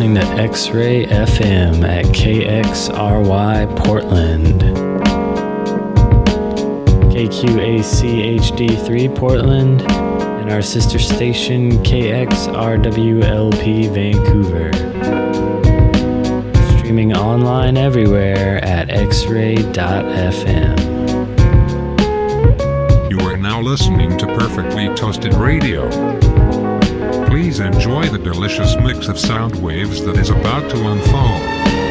Listening to X Ray FM at KXRY Portland. KQAC HD3 Portland, and our sister station KXRWLP Vancouver. Streaming online everywhere at xray.fm. You are now listening to Perfectly Toasted Radio. Please enjoy the delicious mix of sound waves that is about to unfold.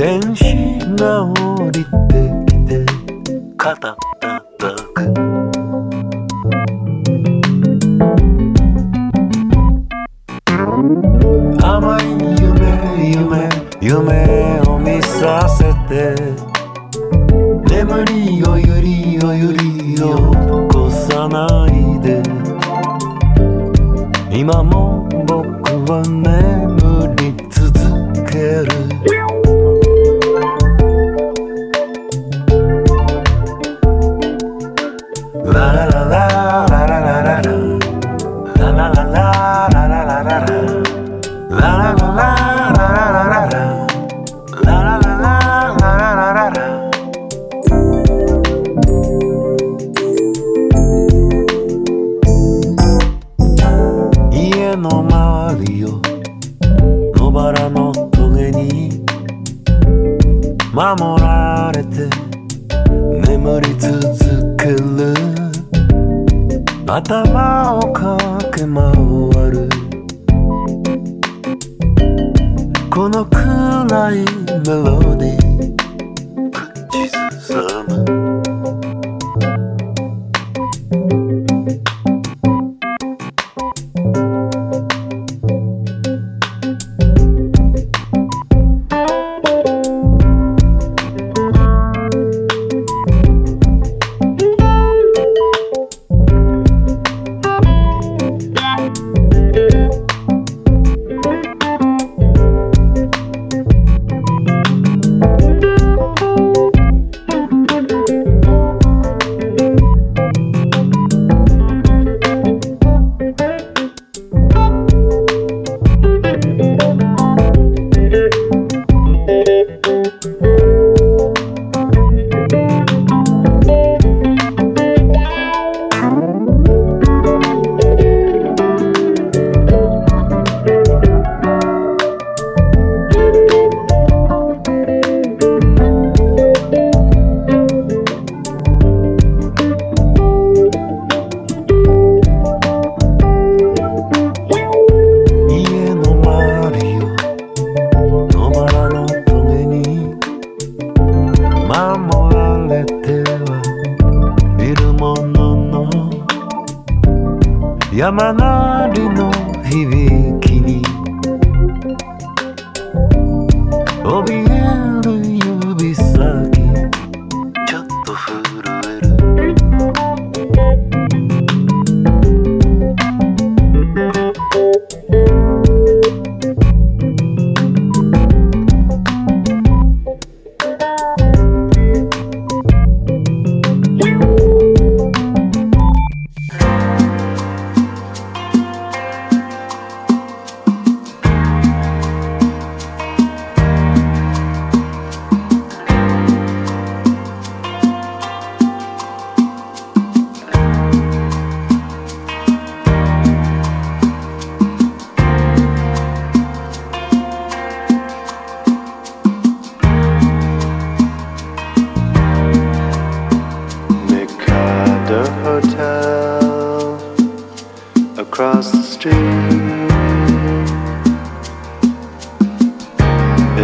電子が降りてきて肩。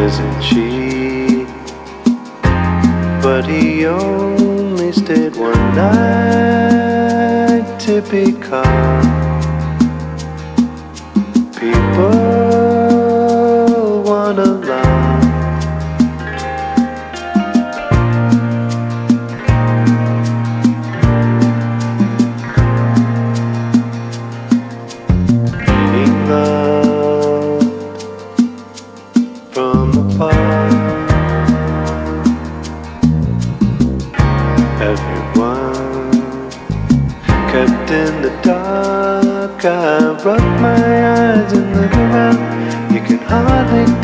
isn't she? But he only stayed one night to be caught.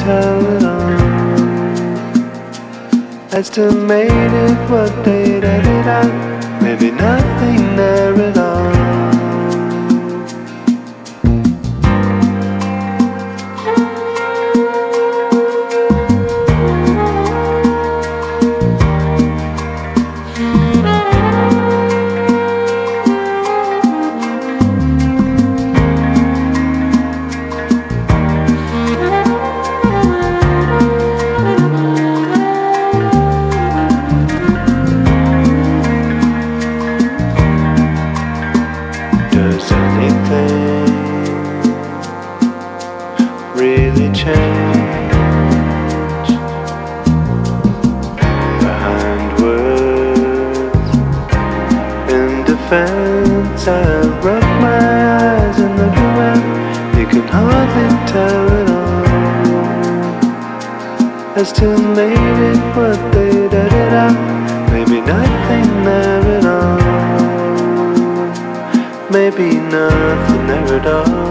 turn on. Estimated what they did, maybe nothing there at all. Maybe nothing there at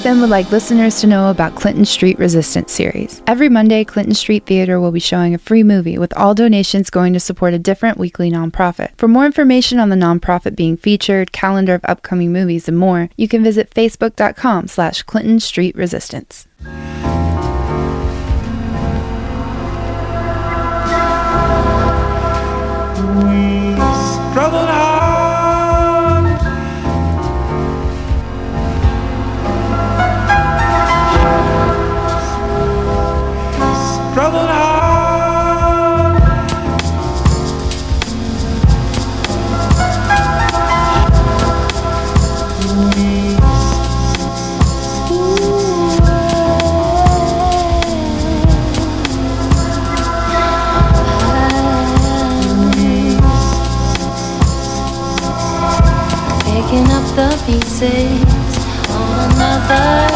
FM would like listeners to know about Clinton Street Resistance series. Every Monday, Clinton Street Theater will be showing a free movie with all donations going to support a different weekly nonprofit. For more information on the nonprofit being featured, calendar of upcoming movies, and more, you can visit facebook.com slash Clinton Street Resistance. Pieces on another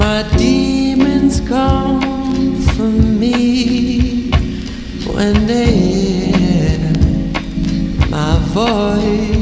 My demons come for me when they hear my voice.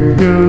Yeah.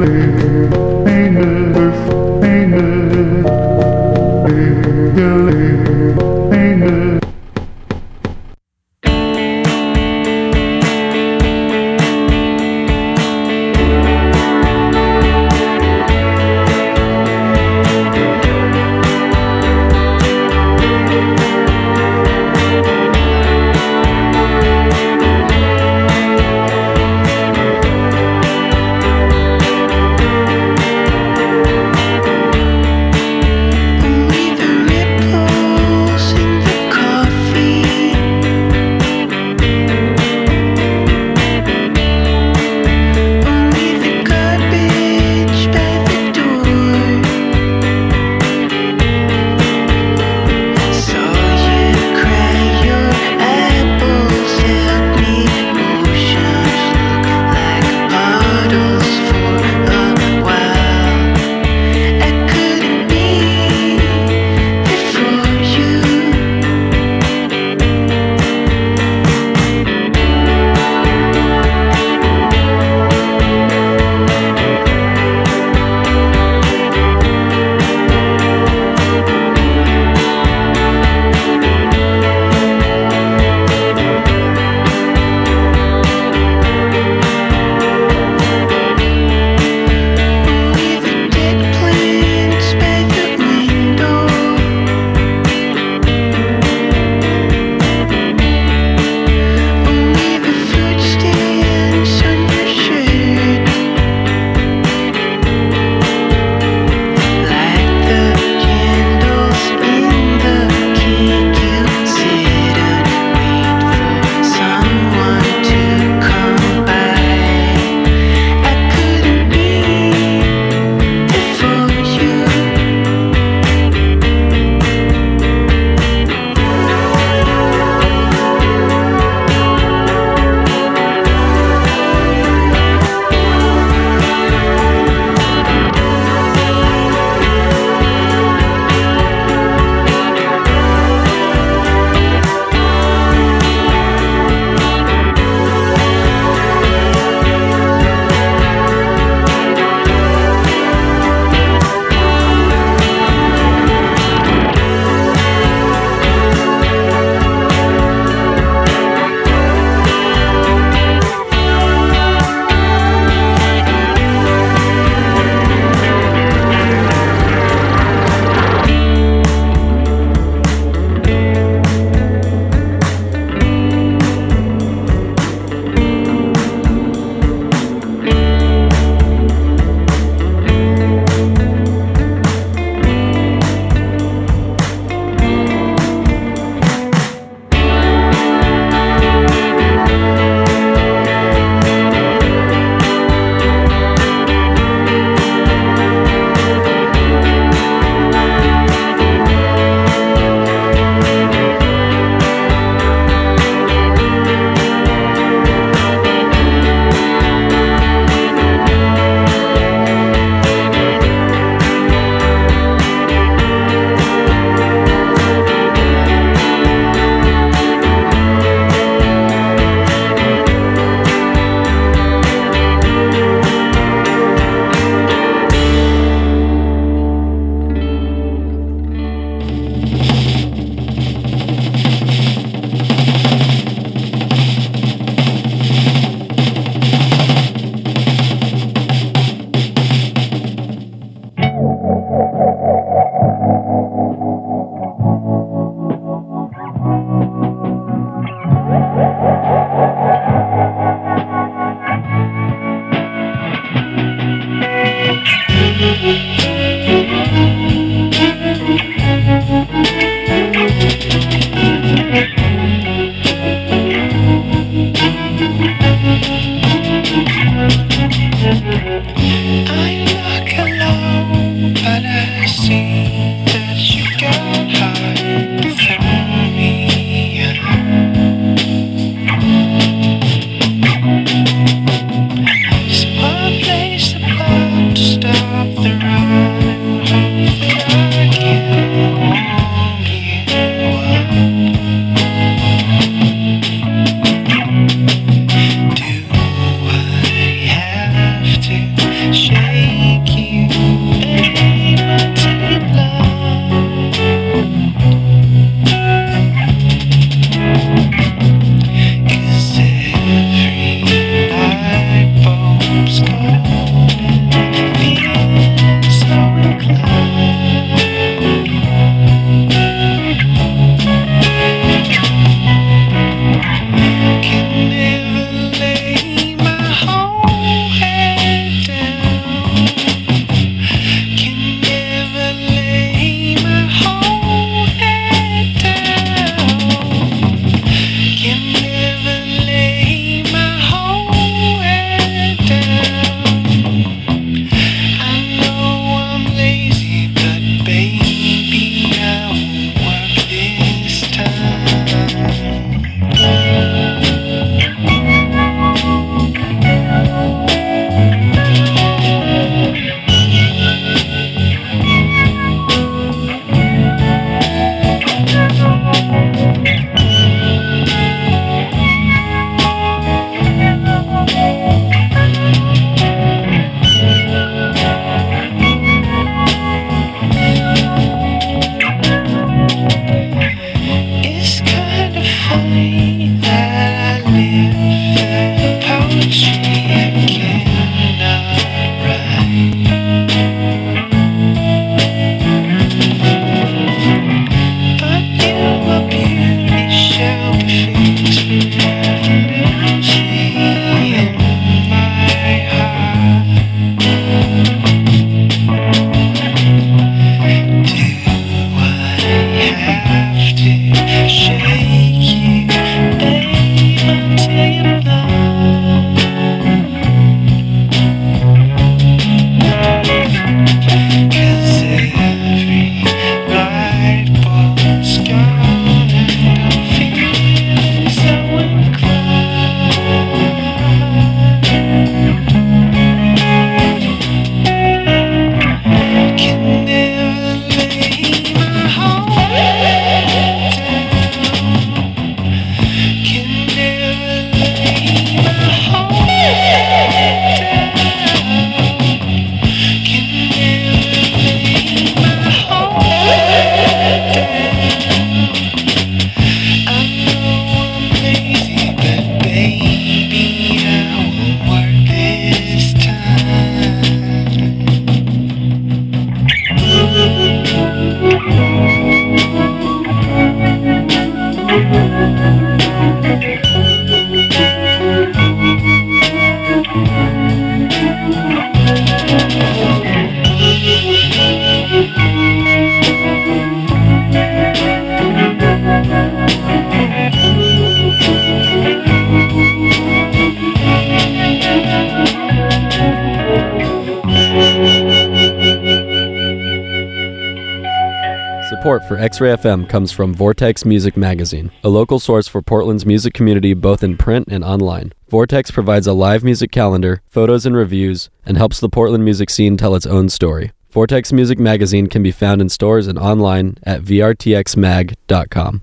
Support X Ray FM comes from Vortex Music Magazine, a local source for Portland's music community both in print and online. Vortex provides a live music calendar, photos and reviews, and helps the Portland music scene tell its own story. Vortex Music Magazine can be found in stores and online at vrtxmag.com.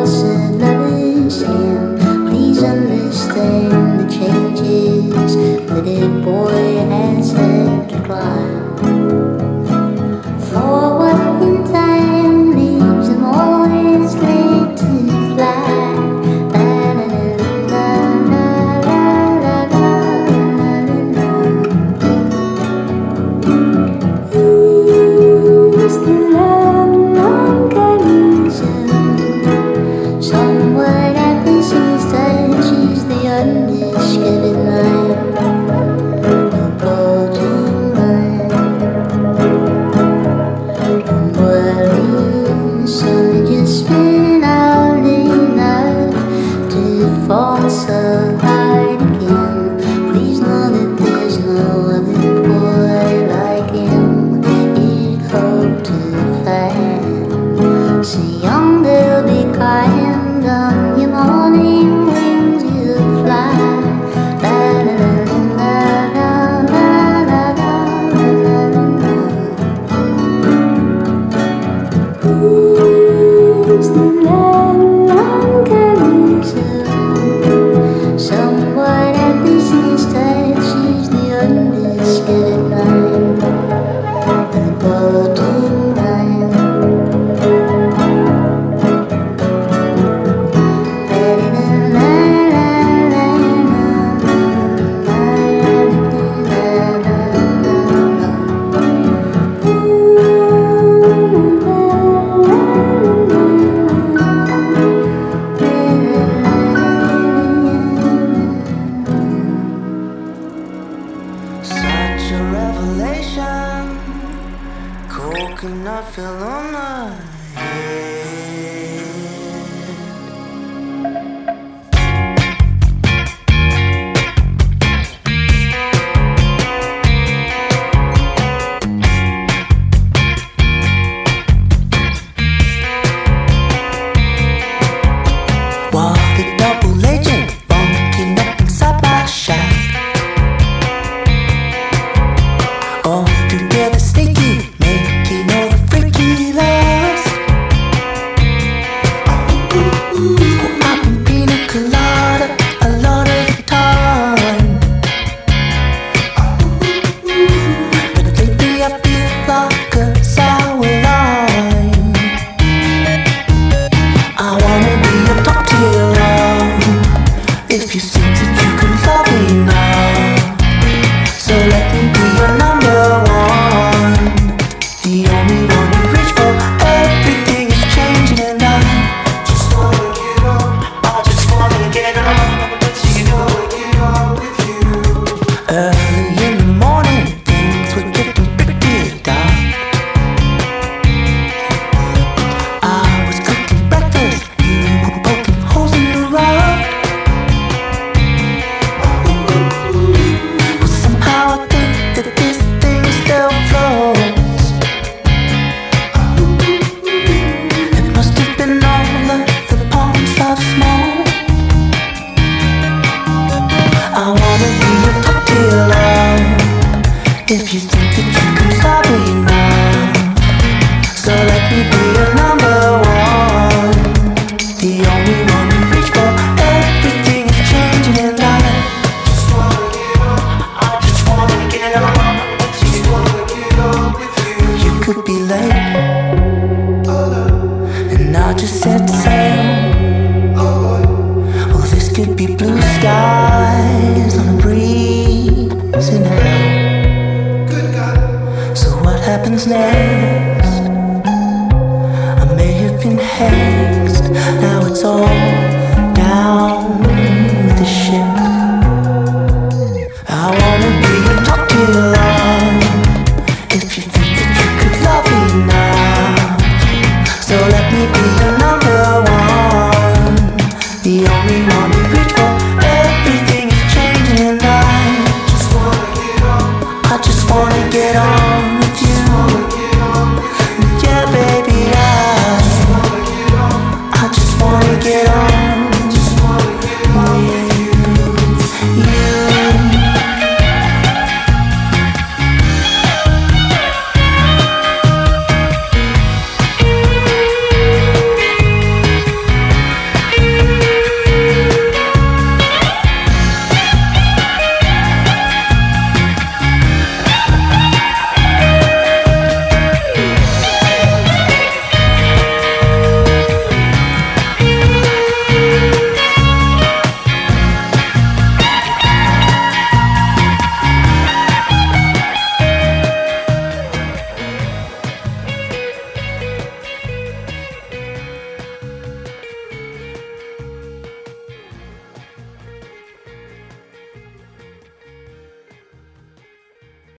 If you think that you my love